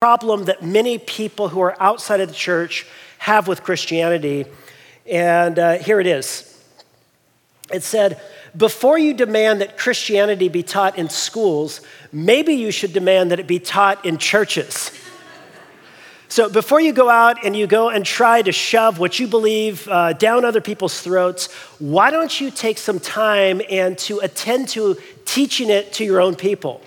problem that many people who are outside of the church have with Christianity. And uh, here it is. It said, before you demand that Christianity be taught in schools, maybe you should demand that it be taught in churches. So before you go out and you go and try to shove what you believe uh, down other people's throats, why don't you take some time and to attend to teaching it to your own people?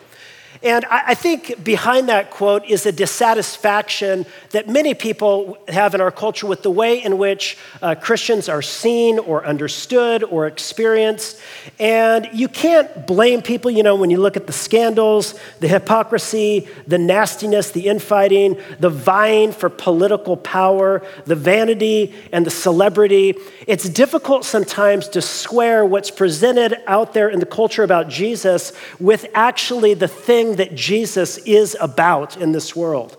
And I think behind that quote is a dissatisfaction that many people have in our culture with the way in which uh, Christians are seen or understood or experienced. And you can't blame people, you know, when you look at the scandals, the hypocrisy, the nastiness, the infighting, the vying for political power, the vanity, and the celebrity. It's difficult sometimes to square what's presented out there in the culture about Jesus with actually the thing that Jesus is about in this world.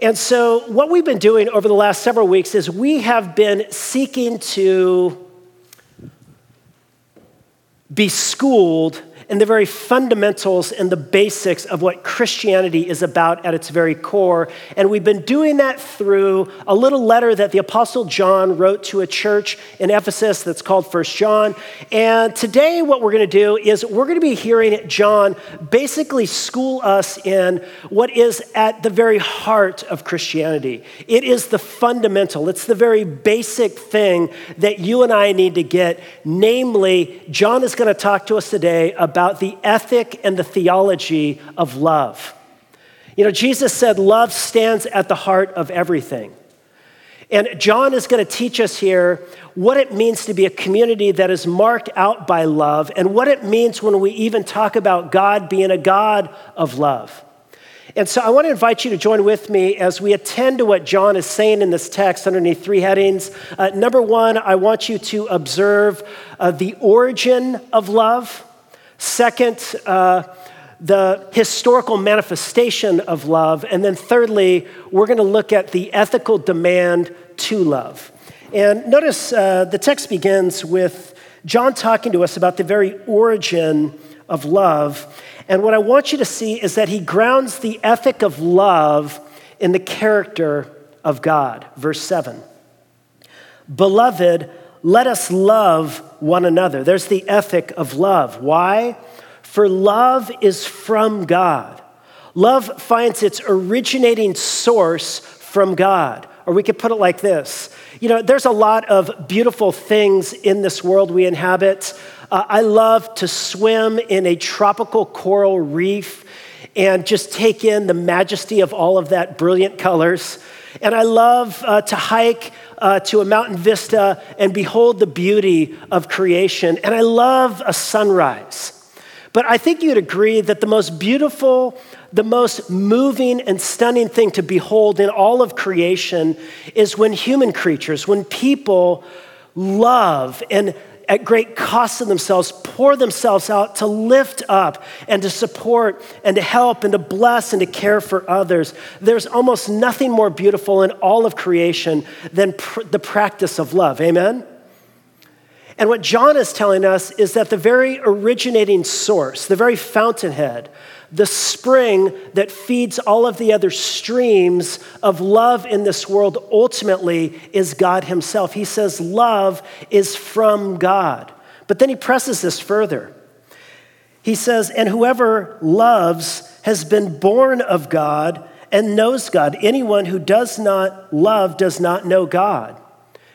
And so, what we've been doing over the last several weeks is we have been seeking to be schooled and the very fundamentals and the basics of what Christianity is about at its very core. And we've been doing that through a little letter that the Apostle John wrote to a church in Ephesus that's called First John. And today, what we're going to do is we're going to be hearing John basically school us in what is at the very heart of Christianity. It is the fundamental, it's the very basic thing that you and I need to get. Namely, John is going to talk to us today about about the ethic and the theology of love. You know, Jesus said love stands at the heart of everything. And John is going to teach us here what it means to be a community that is marked out by love and what it means when we even talk about God being a God of love. And so I want to invite you to join with me as we attend to what John is saying in this text underneath three headings. Uh, number one, I want you to observe uh, the origin of love. Second, uh, the historical manifestation of love. And then thirdly, we're going to look at the ethical demand to love. And notice uh, the text begins with John talking to us about the very origin of love. And what I want you to see is that he grounds the ethic of love in the character of God. Verse 7 Beloved, let us love one another. There's the ethic of love. Why? For love is from God. Love finds its originating source from God. Or we could put it like this You know, there's a lot of beautiful things in this world we inhabit. Uh, I love to swim in a tropical coral reef and just take in the majesty of all of that brilliant colors. And I love uh, to hike uh, to a mountain vista and behold the beauty of creation. And I love a sunrise. But I think you'd agree that the most beautiful, the most moving and stunning thing to behold in all of creation is when human creatures, when people love and at great cost to themselves, pour themselves out to lift up and to support and to help and to bless and to care for others. There's almost nothing more beautiful in all of creation than pr- the practice of love. Amen? And what John is telling us is that the very originating source, the very fountainhead, the spring that feeds all of the other streams of love in this world ultimately is God Himself. He says love is from God. But then he presses this further. He says, and whoever loves has been born of God and knows God. Anyone who does not love does not know God.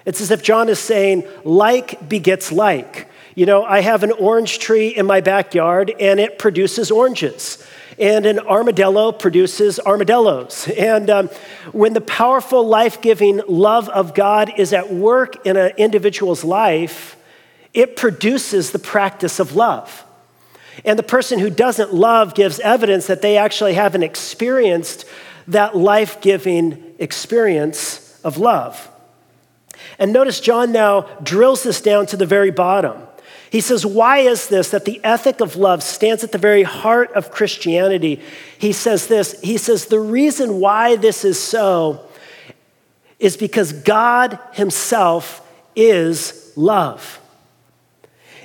It's as if John is saying, like begets like. You know, I have an orange tree in my backyard and it produces oranges and an armadillo produces armadillos. And um, when the powerful, life giving love of God is at work in an individual's life, it produces the practice of love. And the person who doesn't love gives evidence that they actually haven't experienced that life giving experience of love. And notice John now drills this down to the very bottom. He says, Why is this that the ethic of love stands at the very heart of Christianity? He says this He says, The reason why this is so is because God Himself is love.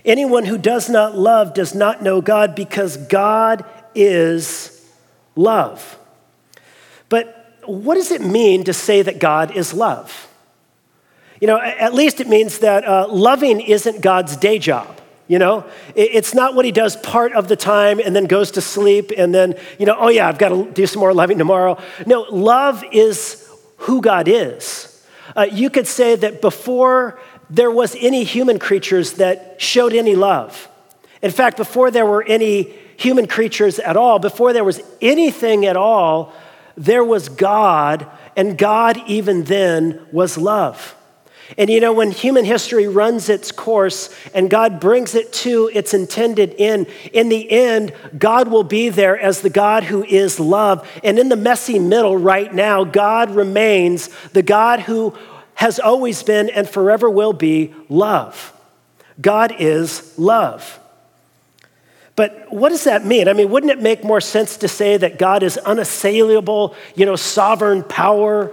Anyone who does not love does not know God because God is love. But what does it mean to say that God is love? You know, at least it means that uh, loving isn't God's day job. You know, it's not what he does part of the time and then goes to sleep and then, you know, oh yeah, I've got to do some more loving tomorrow. No, love is who God is. Uh, you could say that before there was any human creatures that showed any love, in fact, before there were any human creatures at all, before there was anything at all, there was God, and God even then was love. And you know, when human history runs its course and God brings it to its intended end, in the end, God will be there as the God who is love. And in the messy middle right now, God remains the God who has always been and forever will be love. God is love. But what does that mean? I mean, wouldn't it make more sense to say that God is unassailable, you know, sovereign power?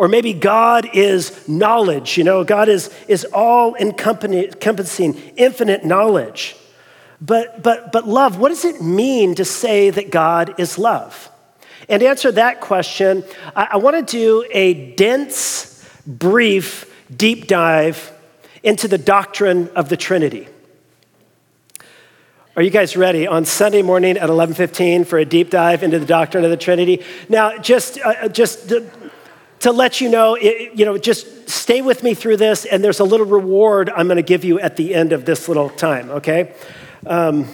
Or maybe God is knowledge, you know, God is, is all encompassing, infinite knowledge. But, but, but love, what does it mean to say that God is love? And to answer that question, I, I want to do a dense, brief, deep dive into the doctrine of the Trinity. Are you guys ready on Sunday morning at 11:15 for a deep dive into the doctrine of the Trinity? Now, just uh, just to let you know, it, you know, just stay with me through this, and there's a little reward I'm going to give you at the end of this little time, okay? Um,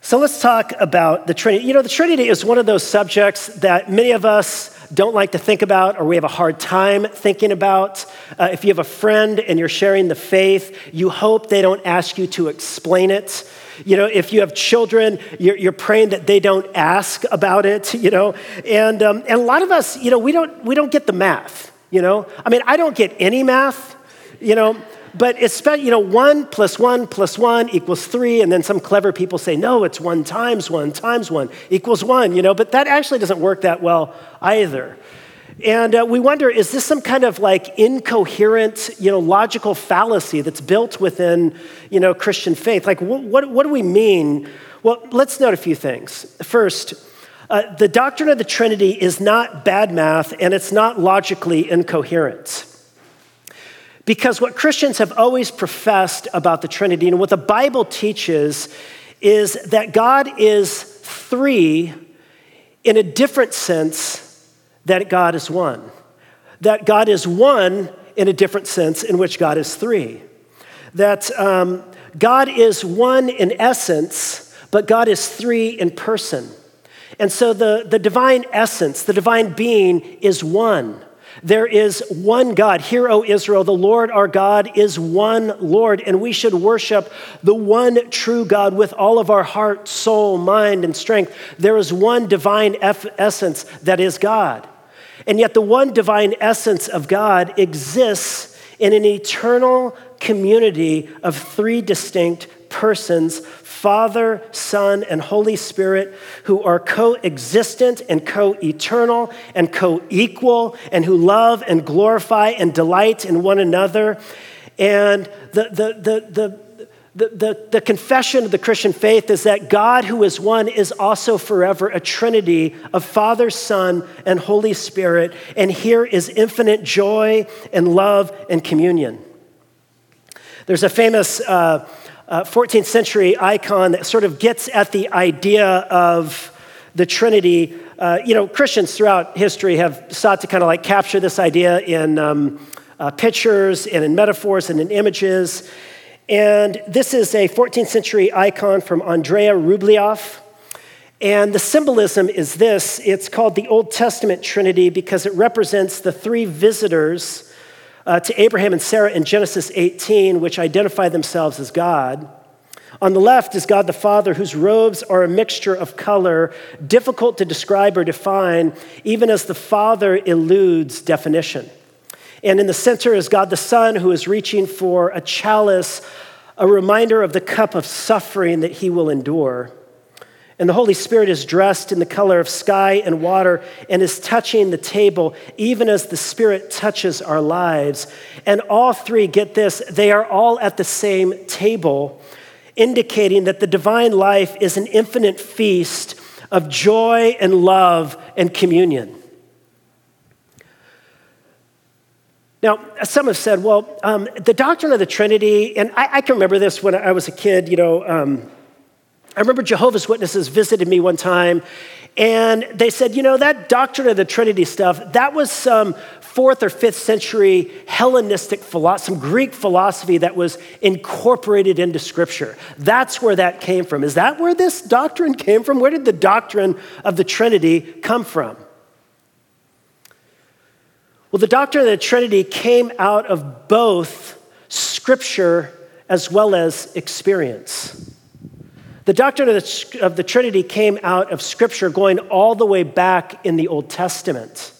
so let's talk about the Trinity. You know, the Trinity is one of those subjects that many of us don't like to think about or we have a hard time thinking about. Uh, if you have a friend and you're sharing the faith, you hope they don't ask you to explain it. You know, if you have children, you're, you're praying that they don't ask about it, you know. And, um, and a lot of us, you know, we don't, we don't get the math, you know. I mean, I don't get any math, you know. But it's, you know, one plus one plus one equals three, and then some clever people say, no, it's one times one times one equals one, you know, but that actually doesn't work that well either. And uh, we wonder is this some kind of like incoherent, you know, logical fallacy that's built within, you know, Christian faith? Like, what, what, what do we mean? Well, let's note a few things. First, uh, the doctrine of the Trinity is not bad math and it's not logically incoherent. Because what Christians have always professed about the Trinity and what the Bible teaches is that God is three in a different sense that God is one. That God is one in a different sense in which God is three. That um, God is one in essence, but God is three in person. And so the, the divine essence, the divine being, is one. There is one God. Hear, O Israel, the Lord our God is one Lord, and we should worship the one true God with all of our heart, soul, mind, and strength. There is one divine essence that is God. And yet, the one divine essence of God exists in an eternal community of three distinct persons Father, Son, and Holy Spirit, who are coexistent and co eternal and co equal, and who love and glorify and delight in one another. And the, the, the, the the, the, the, confession of the Christian faith is that God, who is one, is also forever a trinity of Father, Son, and Holy Spirit. And here is infinite joy and love and communion. There's a famous uh, uh, 14th century icon that sort of gets at the idea of the Trinity. Uh, you know, Christians throughout history have sought to kind of like capture this idea in um, uh, pictures and in metaphors and in images. And this is a 14th century icon from Andrei Rublev. And the symbolism is this it's called the Old Testament Trinity because it represents the three visitors uh, to Abraham and Sarah in Genesis 18, which identify themselves as God. On the left is God the Father, whose robes are a mixture of color, difficult to describe or define, even as the Father eludes definition. And in the center is God the Son, who is reaching for a chalice, a reminder of the cup of suffering that he will endure. And the Holy Spirit is dressed in the color of sky and water and is touching the table, even as the Spirit touches our lives. And all three, get this, they are all at the same table, indicating that the divine life is an infinite feast of joy and love and communion. Now, some have said, well, um, the doctrine of the Trinity, and I, I, can remember this when I was a kid, you know. Um, I remember Jehovah's Witnesses visited me one time, and they said, you know, that doctrine of the Trinity stuff, that was some fourth or fifth century Hellenistic philosophy, some Greek philosophy that was incorporated into Scripture. That's where that came from. Is that where this doctrine came from? Where did the doctrine of the Trinity come from? Well, the doctrine of the Trinity came out of both Scripture as well as experience. The doctrine of the, of the, Trinity came out of Scripture going all the way back in the Old Testament.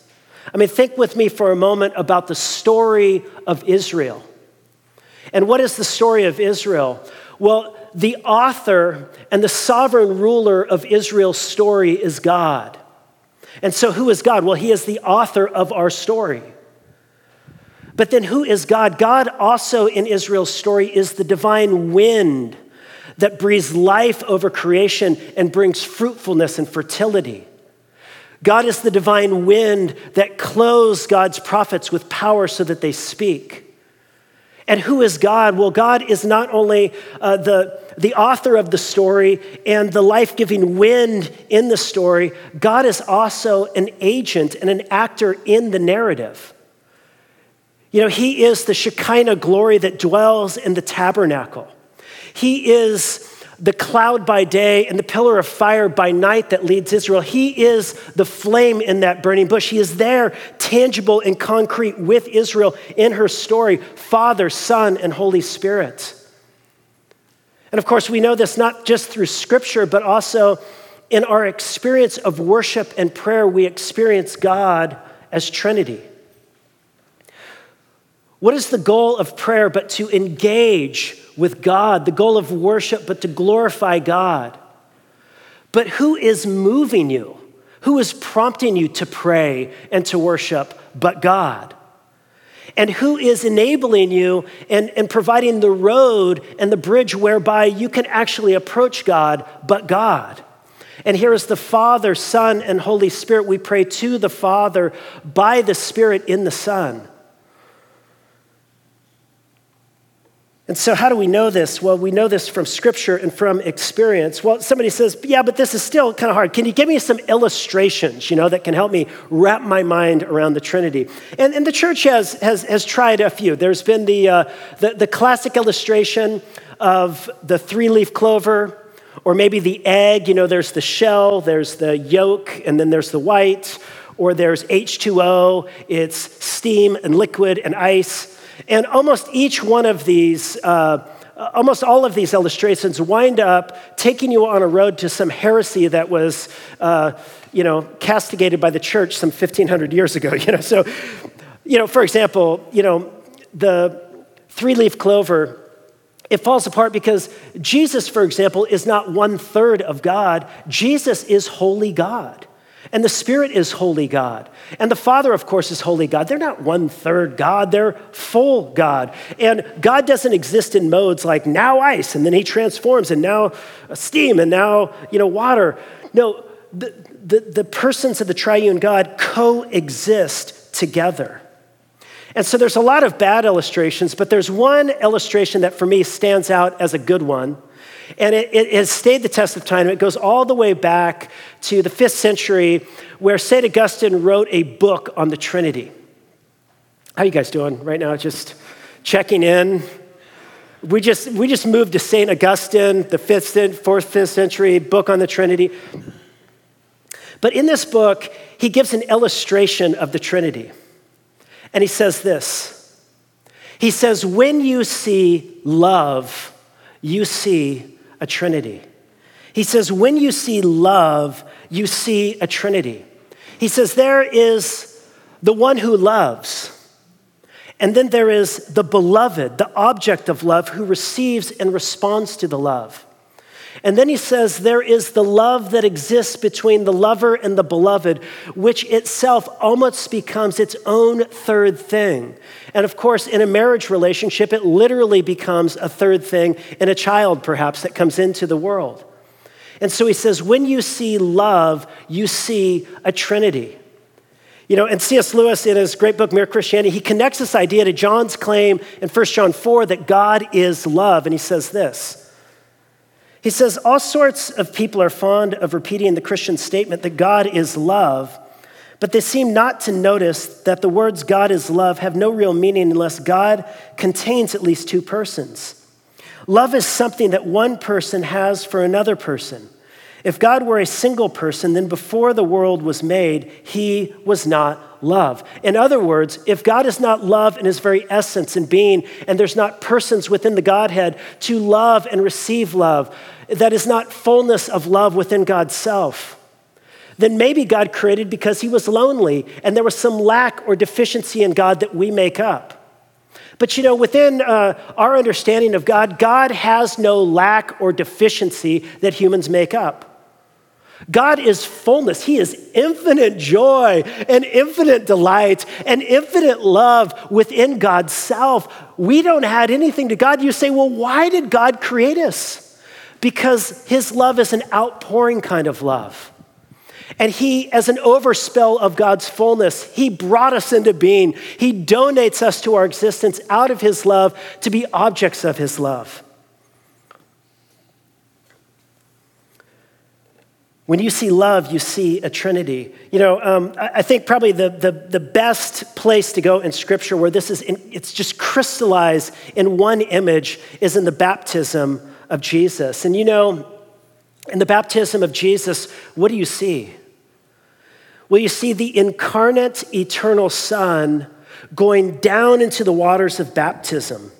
I mean, think with me for a moment about the story of Israel. And what is the story of Israel? Well, the author and the sovereign ruler of Israel's story is God. And so, who is God? Well, He is the author of our story. But then, who is God? God also in Israel's story is the divine wind that breathes life over creation and brings fruitfulness and fertility. God is the divine wind that clothes God's prophets with power so that they speak. And who is God? Well, God is not only uh, the, the author of the story and the life giving wind in the story, God is also an agent and an actor in the narrative. You know, He is the Shekinah glory that dwells in the tabernacle. He is the cloud by day and the pillar of fire by night that leads Israel. He is the flame in that burning bush. He is there, tangible and concrete with Israel in her story Father, Son, and Holy Spirit. And of course, we know this not just through scripture, but also in our experience of worship and prayer, we experience God as Trinity. What is the goal of prayer but to engage with God, the goal of worship, but to glorify God. But who is moving you? Who is prompting you to pray and to worship but God? And who is enabling you and, and providing the road and the bridge whereby you can actually approach God but God? And here is the Father, Son, and Holy Spirit. We pray to the Father by the Spirit in the Son. And so, how do we know this? Well, we know this from scripture and from experience. Well, somebody says, Yeah, but this is still kind of hard. Can you give me some illustrations, you know, that can help me wrap my mind around the Trinity? And, and the church has, has, has tried a few. There's been the, uh, the, the classic illustration of the three leaf clover, or maybe the egg. You know, there's the shell, there's the yolk, and then there's the white. Or there's H2O, it's steam and liquid and ice. And almost each one of these, uh, almost all of these illustrations wind up taking you on a road to some heresy that was, uh, you know, castigated by the church some 1,500 years ago. You know, so, you know, for example, you know, the three-leaf clover it falls apart because Jesus, for example, is not one third of God. Jesus is wholly God. And the Spirit is wholly God. And the Father, of course, is wholly God. They're not one third God, they're full God. And God doesn't exist in modes like now ice, and then he transforms, and now steam, and now, you know, water. No, the, the, the persons of the triune God coexist together. And so there's a lot of bad illustrations, but there's one illustration that for me stands out as a good one. And it, it, has stayed the test of time. It goes all the way back to the fifth century, where St. Augustine wrote a book on the Trinity. How you guys doing right now? Just checking in. We just, we just moved to St. Augustine, the fifth, fourth, fifth century book on the Trinity. But in this book, he gives an illustration of the Trinity. And he says this He says, When you see love, you see a trinity. He says, when you see love, you see a trinity. He says, there is the one who loves, and then there is the beloved, the object of love, who receives and responds to the love. And then he says, There is the love that exists between the lover and the beloved, which itself almost becomes its own third thing. And of course, in a marriage relationship, it literally becomes a third thing in a child, perhaps, that comes into the world. And so he says, when you see love, you see a trinity. You know, and C.S. Lewis, in his great book, Mere Christianity, he connects this idea to John's claim in 1 John 4 that God is love. And he says this He says, All sorts of people are fond of repeating the Christian statement that God is love, but they seem not to notice that the words God is love have no real meaning unless God contains at least two persons. Love is something that one person has for another person. If God were a single person, then before the world was made, he was not love. In other words, if God is not love in his very essence and being, and there's not persons within the Godhead to love and receive love, that is not fullness of love within God's self, then maybe God created because he was lonely and there was some lack or deficiency in God that we make up. But you know, within uh, our understanding of God, God has no lack or deficiency that humans make up. God is fullness. He is infinite joy and infinite delight and infinite love within God's self. We don't add anything to God. You say, well, why did God create us? Because his love is an outpouring kind of love. And he, as an overspill of God's fullness, he brought us into being. He donates us to our existence out of his love to be objects of his love. When you see love, you see a trinity. You know, um, I think probably the, the, the, best place to go in Scripture where this is, in, it's just crystallized in one image is in the baptism of Jesus. And you know, in the baptism of Jesus, what do you see? Well, you see the incarnate, eternal Son going down into the waters of baptism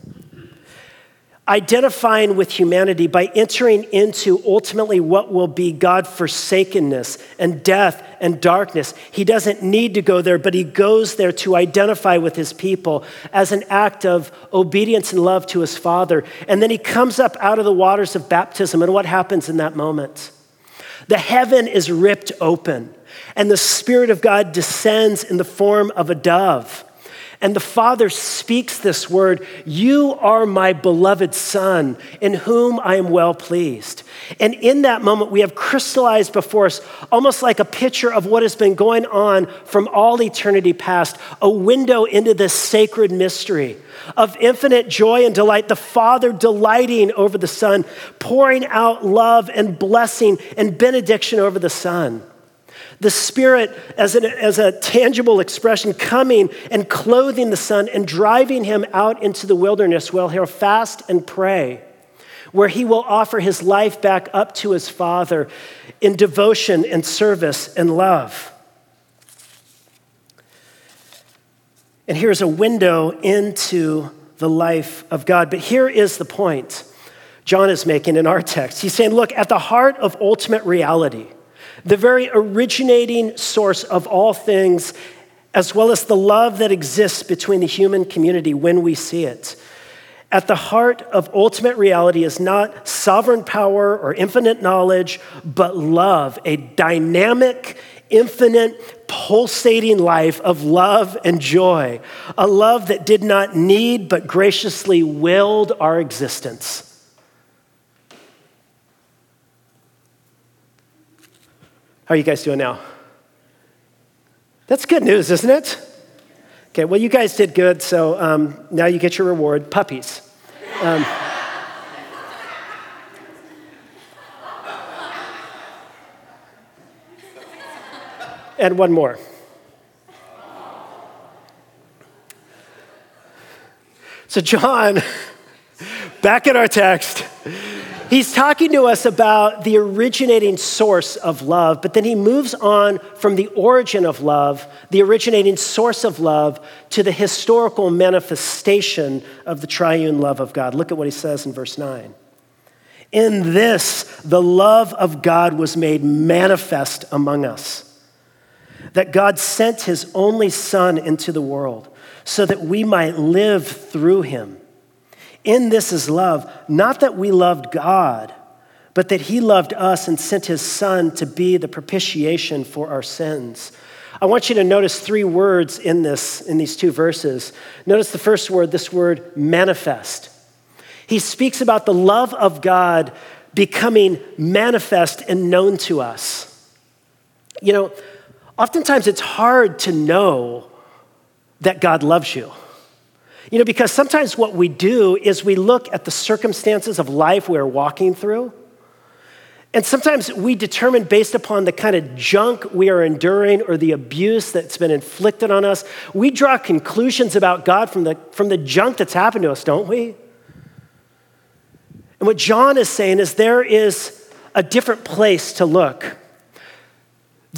identifying with humanity by entering into ultimately what will be God forsakenness and death and darkness. He doesn't need to go there, but he goes there to identify with his people as an act of obedience and love to his Father. And then he comes up out of the waters of baptism. And what happens in that moment? The heaven is ripped open, and the Spirit of God descends in the form of a dove. And the Father speaks this word You are my beloved Son, in whom I am well pleased. And in that moment, we have crystallized before us almost like a picture of what has been going on from all eternity past, a window into this sacred mystery of infinite joy and delight, the Father delighting over the Son, pouring out love and blessing and benediction over the Son. The Spirit, as, an, as a tangible expression, coming and clothing the Son and driving him out into the wilderness where he'll fast and pray, where he will offer his life back up to his Father in devotion and service and love. And here's a window into the life of God. But here is the point John is making in our text. He's saying, look, at the heart of ultimate reality, the very originating source of all things, as well as the love that exists between the human community when we see it. At the heart of ultimate reality is not sovereign power or infinite knowledge, but love, a dynamic, infinite, pulsating life of love and joy, a love that did not need but graciously willed our existence. How are you guys doing now? That's good news, isn't it? Okay, well, you guys did good, so um, now you get your reward puppies. Um, and one more. So, John, back in our text, He's talking to us about the originating source of love, but then he moves on from the origin of love, the originating source of love, to the historical manifestation of the triune love of God. Look at what he says in verse 9. In this, the love of God was made manifest among us, that God sent his only Son into the world so that we might live through him. In this is love, not that we loved God, but that He loved us and sent His Son to be the propitiation for our sins. I want you to notice three words in, this, in these two verses. Notice the first word, this word manifest. He speaks about the love of God becoming manifest and known to us. You know, oftentimes it's hard to know that God loves you. You know, because sometimes what we do is we look at the circumstances of life we're walking through, and sometimes we determine based upon the kind of junk we are enduring or the abuse that's been inflicted on us, we draw conclusions about God from the, from the junk that's happened to us, don't we? And what John is saying is there is a different place to look.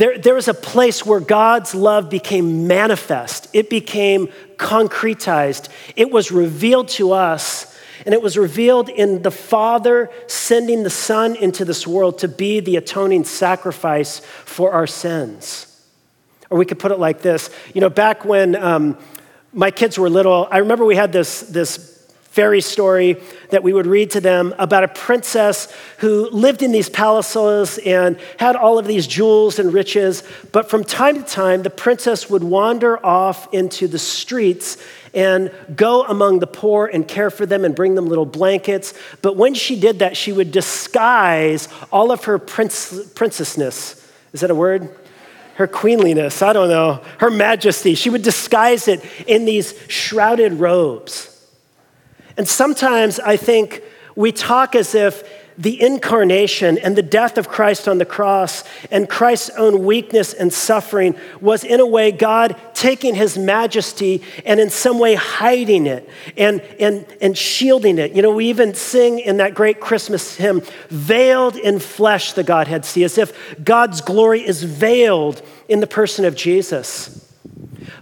There, there is a place where God's love became manifest, it became concretized, it was revealed to us and it was revealed in the Father sending the Son into this world to be the atoning sacrifice for our sins. Or we could put it like this. You know, back when um, my kids were little, I remember we had this, this fairy story that we would read to them about a princess who lived in these palaces and had all of these jewels and riches. But from time to time, the princess would wander off into the streets and go among the poor and care for them and bring them little blankets. But when she did that, she would disguise all of her prince, princessness. Is that a word? Her queenliness, I don't know, her majesty. She would disguise it in these shrouded robes. And sometimes I think we talk as if the incarnation and the death of Christ on the cross and Christ's own weakness and suffering was, in a way, God taking his majesty and in some way hiding it and, and, and shielding it. You know, we even sing in that great Christmas hymn, veiled in flesh the Godhead see, as if God's glory is veiled in the person of Jesus.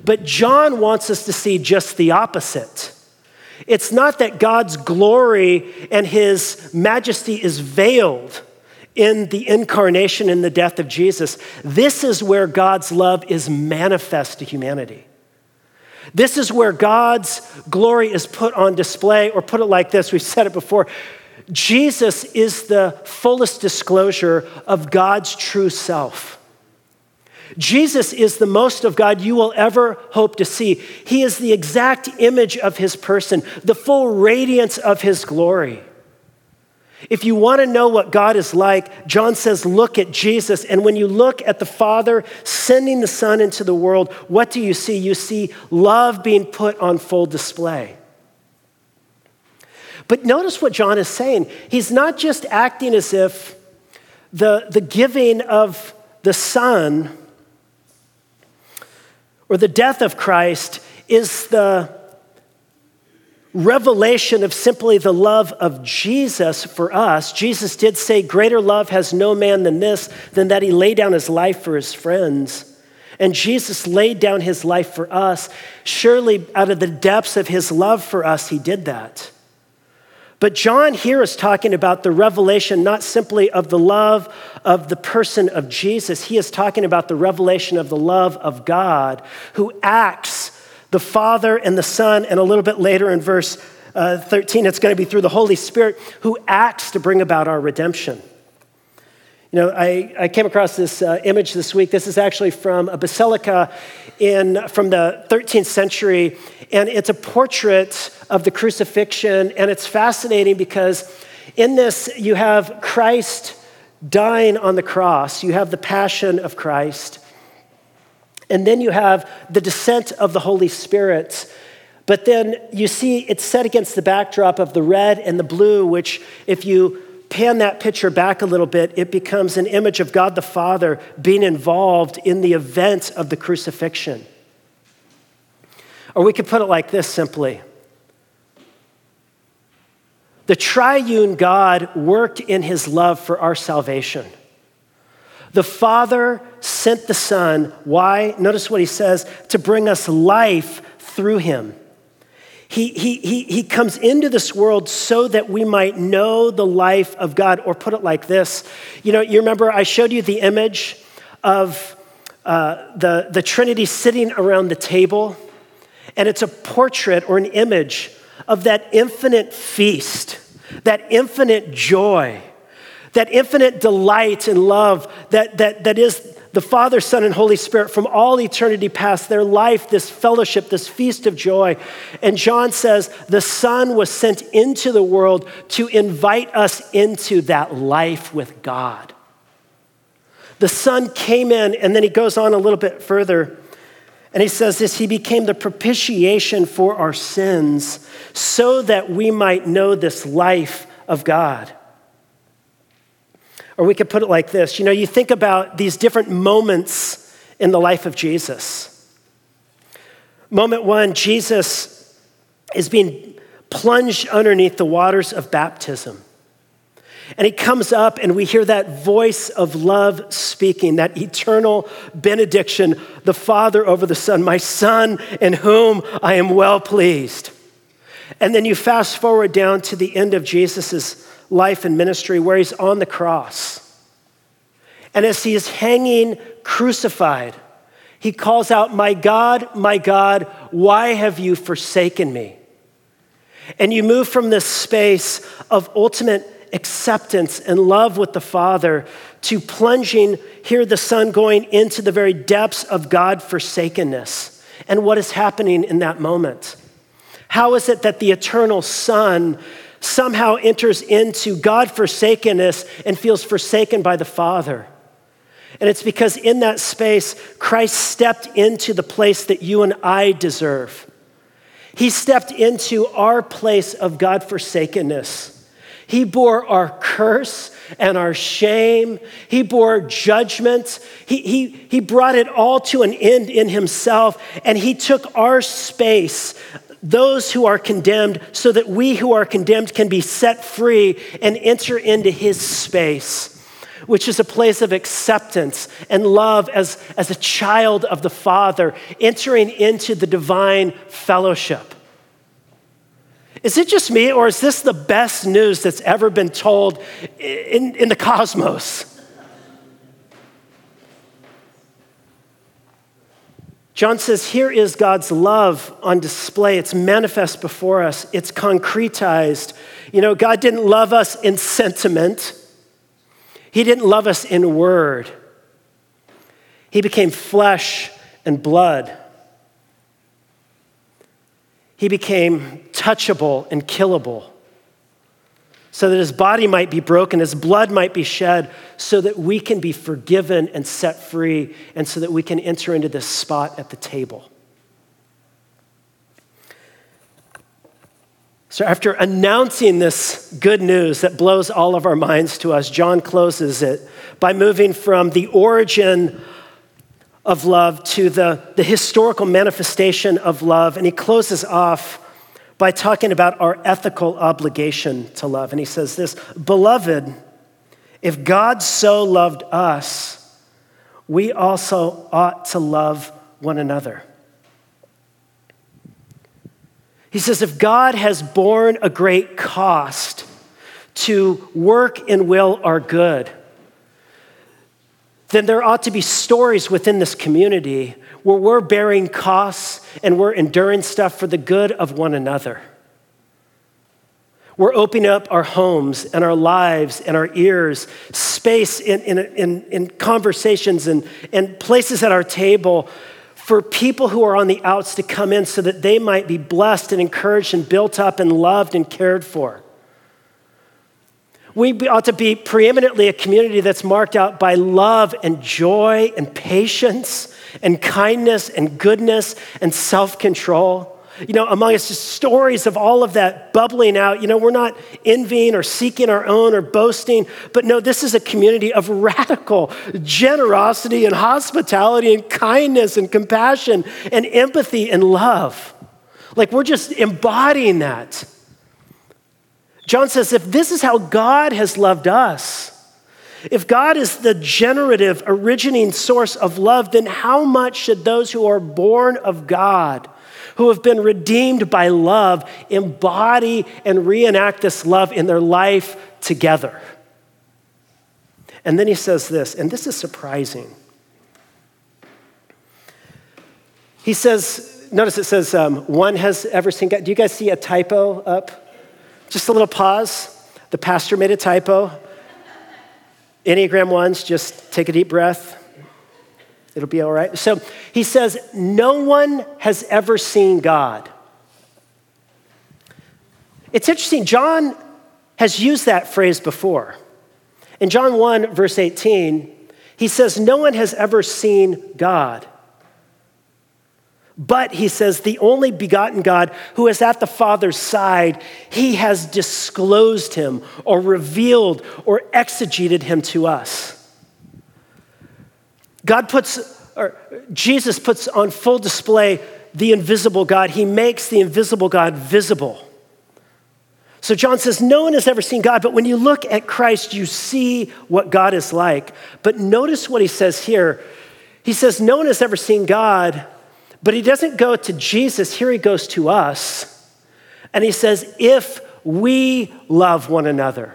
But John wants us to see just the opposite. It's not that God's glory and his majesty is veiled in the incarnation and the death of Jesus. This is where God's love is manifest to humanity. This is where God's glory is put on display, or put it like this we've said it before. Jesus is the fullest disclosure of God's true self. Jesus is the most of God you will ever hope to see. He is the exact image of his person, the full radiance of his glory. If you want to know what God is like, John says, look at Jesus. And when you look at the Father sending the Son into the world, what do you see? You see love being put on full display. But notice what John is saying. He's not just acting as if the, the giving of the Son or the death of Christ is the revelation of simply the love of Jesus for us. Jesus did say, Greater love has no man than this, than that he laid down his life for his friends. And Jesus laid down his life for us. Surely, out of the depths of his love for us, he did that. But John here is talking about the revelation not simply of the love of the person of Jesus, he is talking about the revelation of the love of God who acts the Father and the Son, and a little bit later in verse uh, 13, it's going to be through the Holy Spirit who acts to bring about our redemption. You know, I, I came across this uh, image this week. This is actually from a basilica in, from the 13th century, and it's a portrait of the crucifixion. And it's fascinating because in this, you have Christ dying on the cross, you have the passion of Christ, and then you have the descent of the Holy Spirit. But then you see it's set against the backdrop of the red and the blue, which, if you pan that picture back a little bit, it becomes an image of God the Father being involved in the event of the crucifixion. Or we could put it like this simply The triune God worked in his love for our salvation. The Father sent the Son. Why? Notice what he says to bring us life through him. He, he, he, he comes into this world so that we might know the life of God. Or put it like this you know, you remember I showed you the image of uh, the, the Trinity sitting around the table, and it's a portrait or an image of that infinite feast, that infinite joy, that infinite delight and love that, that, that is the Father, Son, and Holy Spirit from all eternity past, their life, this fellowship, this feast of joy. And John says the Son was sent into the world to invite us into that life with God. The Son came in, and then he goes on a little bit further. And he says this He became the propitiation for our sins so that we might know this life of God. Or we could put it like this you know, you think about these different moments in the life of Jesus. Moment one, Jesus is being plunged underneath the waters of baptism. And he comes up, and we hear that voice of love speaking, that eternal benediction, the Father over the Son, my Son, in whom I am well pleased. And then you fast forward down to the end of Jesus' life and ministry where he's on the cross. And as he is hanging crucified, he calls out, My God, my God, why have you forsaken me? And you move from this space of ultimate acceptance and love with the Father to plunging, here the Son going into the very depths of God forsakenness and what is happening in that moment. How is it that the eternal Son somehow enters into God forsakenness and feels forsaken by the Father? And it's because in that space, Christ stepped into the place that you and I deserve. He stepped into our place of God forsakenness. He bore our curse and our shame. He bore judgment. He, he, he brought it all to an end in himself, and he took our space those who are condemned so that we who are condemned can be set free and enter into his space, which is a place of acceptance and love as, as a child of the Father, entering into the divine fellowship. Is it just me, or is this the best news that's ever been told in, in the cosmos? John says, Here is God's love on display. It's manifest before us, it's concretized. You know, God didn't love us in sentiment, He didn't love us in word. He became flesh and blood. He became touchable and killable so that his body might be broken, his blood might be shed, so that we can be forgiven and set free, and so that we can enter into this spot at the table. So, after announcing this good news that blows all of our minds to us, John closes it by moving from the origin of love to the, the historical manifestation of love. And he closes off by talking about our ethical obligation to love. And he says this Beloved, if God so loved us, we also ought to love one another. He says, if God has borne a great cost to work and will our good, then there ought to be stories within this community where we're bearing costs and we're enduring stuff for the good of one another. We're opening up our homes and our lives and our ears, space in, in, in, in conversations and, and places at our table for people who are on the outs to come in so that they might be blessed and encouraged and built up and loved and cared for. We ought to be preeminently a community that's marked out by love and joy and patience and kindness and goodness and self control. You know, among us, just stories of all of that bubbling out. You know, we're not envying or seeking our own or boasting, but no, this is a community of radical generosity and hospitality and kindness and compassion and empathy and love. Like we're just embodying that. John says, if this is how God has loved us, if God is the generative, originating source of love, then how much should those who are born of God, who have been redeemed by love, embody and reenact this love in their life together? And then he says this, and this is surprising. He says, notice it says, um, one has ever seen God. Do you guys see a typo up? Just a little pause. The pastor made a typo. Enneagram ones, just take a deep breath. It'll be all right. So he says, No one has ever seen God. It's interesting, John has used that phrase before. In John 1, verse 18, he says, No one has ever seen God. But he says, the only begotten God who is at the Father's side, he has disclosed him or revealed or exegeted him to us. God puts, or Jesus puts on full display the invisible God. He makes the invisible God visible. So John says, No one has ever seen God, but when you look at Christ, you see what God is like. But notice what he says here. He says, No one has ever seen God, but he doesn't go to Jesus. Here he goes to us. And he says, If we love one another,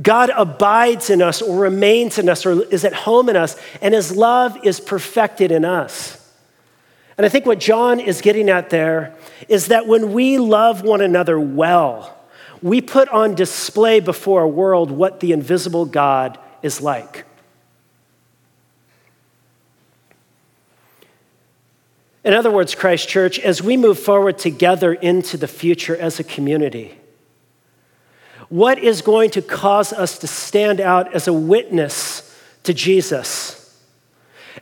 God abides in us or remains in us or is at home in us, and his love is perfected in us. And I think what John is getting at there is that when we love one another well, we put on display before a world what the invisible God is like. In other words, Christ Church, as we move forward together into the future as a community, what is going to cause us to stand out as a witness to Jesus?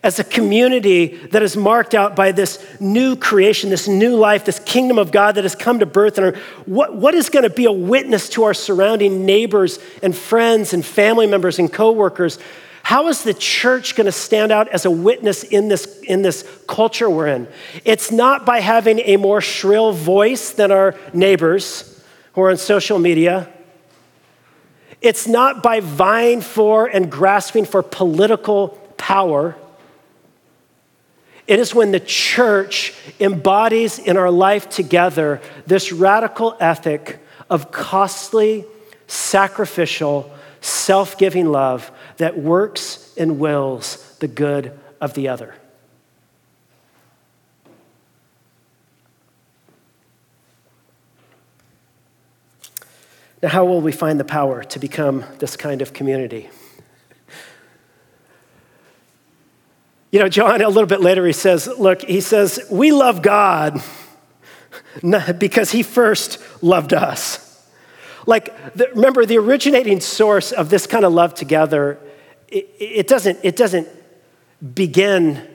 As a community that is marked out by this new creation, this new life, this kingdom of God that has come to birth, and what, what is going to be a witness to our surrounding neighbors and friends and family members and coworkers? How is the church going to stand out as a witness in this, in this culture we're in? It's not by having a more shrill voice than our neighbors who are on social media. It's not by vying for and grasping for political power. It is when the church embodies in our life together this radical ethic of costly, sacrificial, self giving love that works and wills the good of the other. Now, how will we find the power to become this kind of community? You know, John, a little bit later, he says, Look, he says, we love God because he first loved us. Like, the, remember, the originating source of this kind of love together, it, it, doesn't, it doesn't begin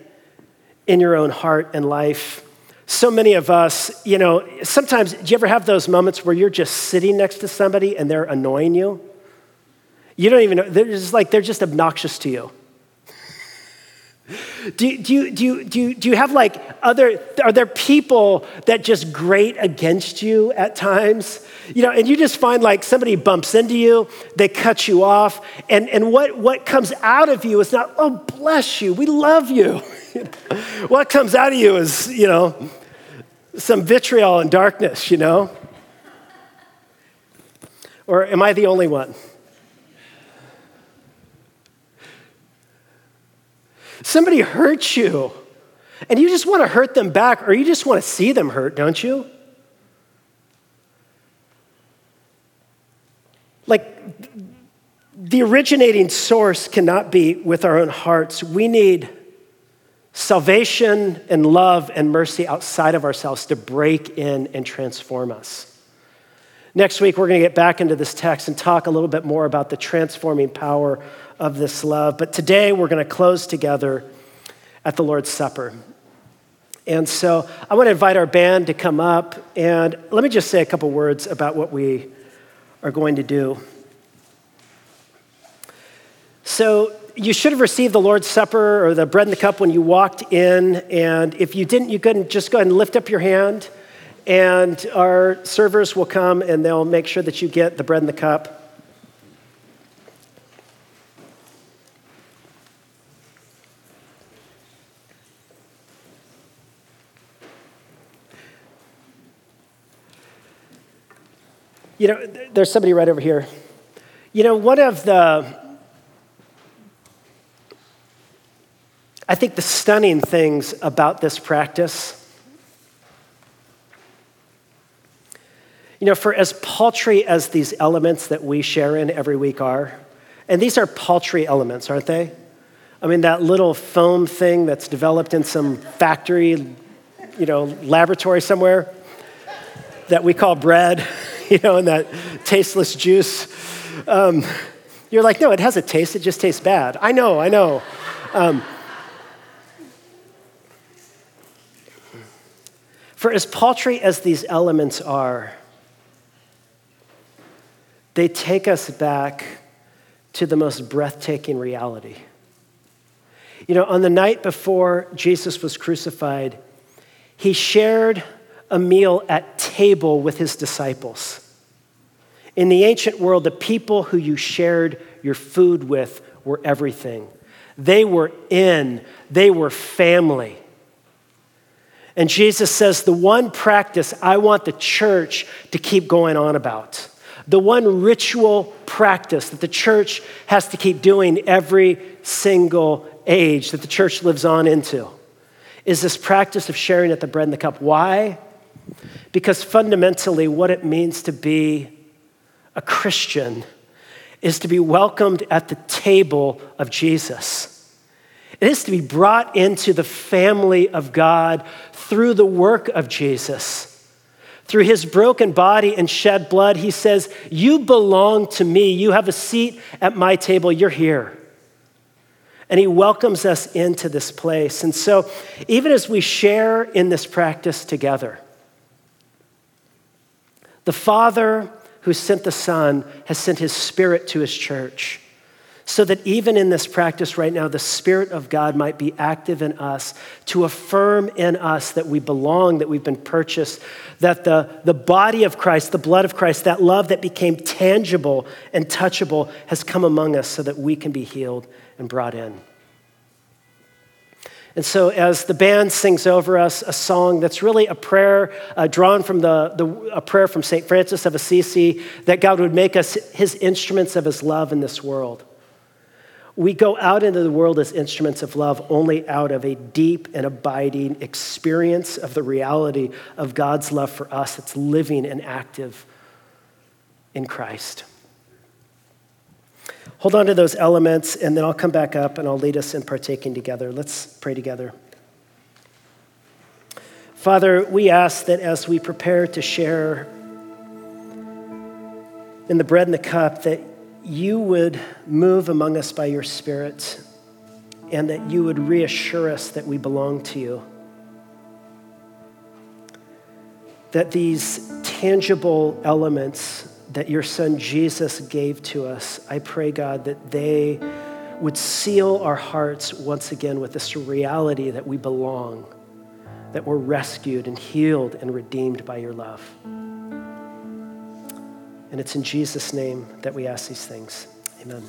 in your own heart and life so many of us, you know, sometimes, do you ever have those moments where you're just sitting next to somebody and they're annoying you? You don't even know, they're just like, they're just obnoxious to you. Do, do, you, do, you, do, you, do you have like other, are there people that just grate against you at times? You know, and you just find like somebody bumps into you, they cut you off, and, and what, what comes out of you is not, oh, bless you, we love you. what comes out of you is, you know, some vitriol and darkness, you know? Or am I the only one? Somebody hurts you, and you just want to hurt them back, or you just want to see them hurt, don't you? Like, the originating source cannot be with our own hearts. We need salvation and love and mercy outside of ourselves to break in and transform us. Next week, we're going to get back into this text and talk a little bit more about the transforming power of this love. But today, we're going to close together at the Lord's Supper. And so I want to invite our band to come up, and let me just say a couple words about what we are going to do. So, you should have received the Lord's Supper or the bread and the cup when you walked in. And if you didn't, you can just go ahead and lift up your hand, and our servers will come and they'll make sure that you get the bread and the cup. You know, there's somebody right over here. You know, one of the I think the stunning things about this practice, you know, for as paltry as these elements that we share in every week are, and these are paltry elements, aren't they? I mean, that little foam thing that's developed in some factory, you know, laboratory somewhere that we call bread, you know, and that tasteless juice. Um, you're like, no, it has a taste, it just tastes bad. I know, I know. Um, for as paltry as these elements are, they take us back to the most breathtaking reality. You know, on the night before Jesus was crucified, he shared a meal at table with his disciples. In the ancient world, the people who you shared your food with were everything. They were in, they were family. And Jesus says, the one practice I want the church to keep going on about, the one ritual practice that the church has to keep doing every single age that the church lives on into, is this practice of sharing at the bread and the cup. Why? Because fundamentally, what it means to be a Christian is to be welcomed at the table of Jesus. It is to be brought into the family of God through the work of Jesus. Through his broken body and shed blood, he says, You belong to me. You have a seat at my table. You're here. And he welcomes us into this place. And so, even as we share in this practice together, the Father who sent the Son has sent his Spirit to his church. So that even in this practice right now, the Spirit of God might be active in us to affirm in us that we belong, that we've been purchased, that the, the body of Christ, the blood of Christ, that love that became tangible and touchable has come among us so that we can be healed and brought in. And so, as the band sings over us a song that's really a prayer uh, drawn from the, the, a prayer from St. Francis of Assisi that God would make us his instruments of his love in this world. We go out into the world as instruments of love only out of a deep and abiding experience of the reality of God's love for us that's living and active in Christ. Hold on to those elements, and then I'll come back up and I'll lead us in partaking together. Let's pray together. Father, we ask that as we prepare to share in the bread and the cup, that you would move among us by your Spirit and that you would reassure us that we belong to you. That these tangible elements that your son Jesus gave to us, I pray, God, that they would seal our hearts once again with this reality that we belong, that we're rescued and healed and redeemed by your love. And it's in Jesus' name that we ask these things. Amen.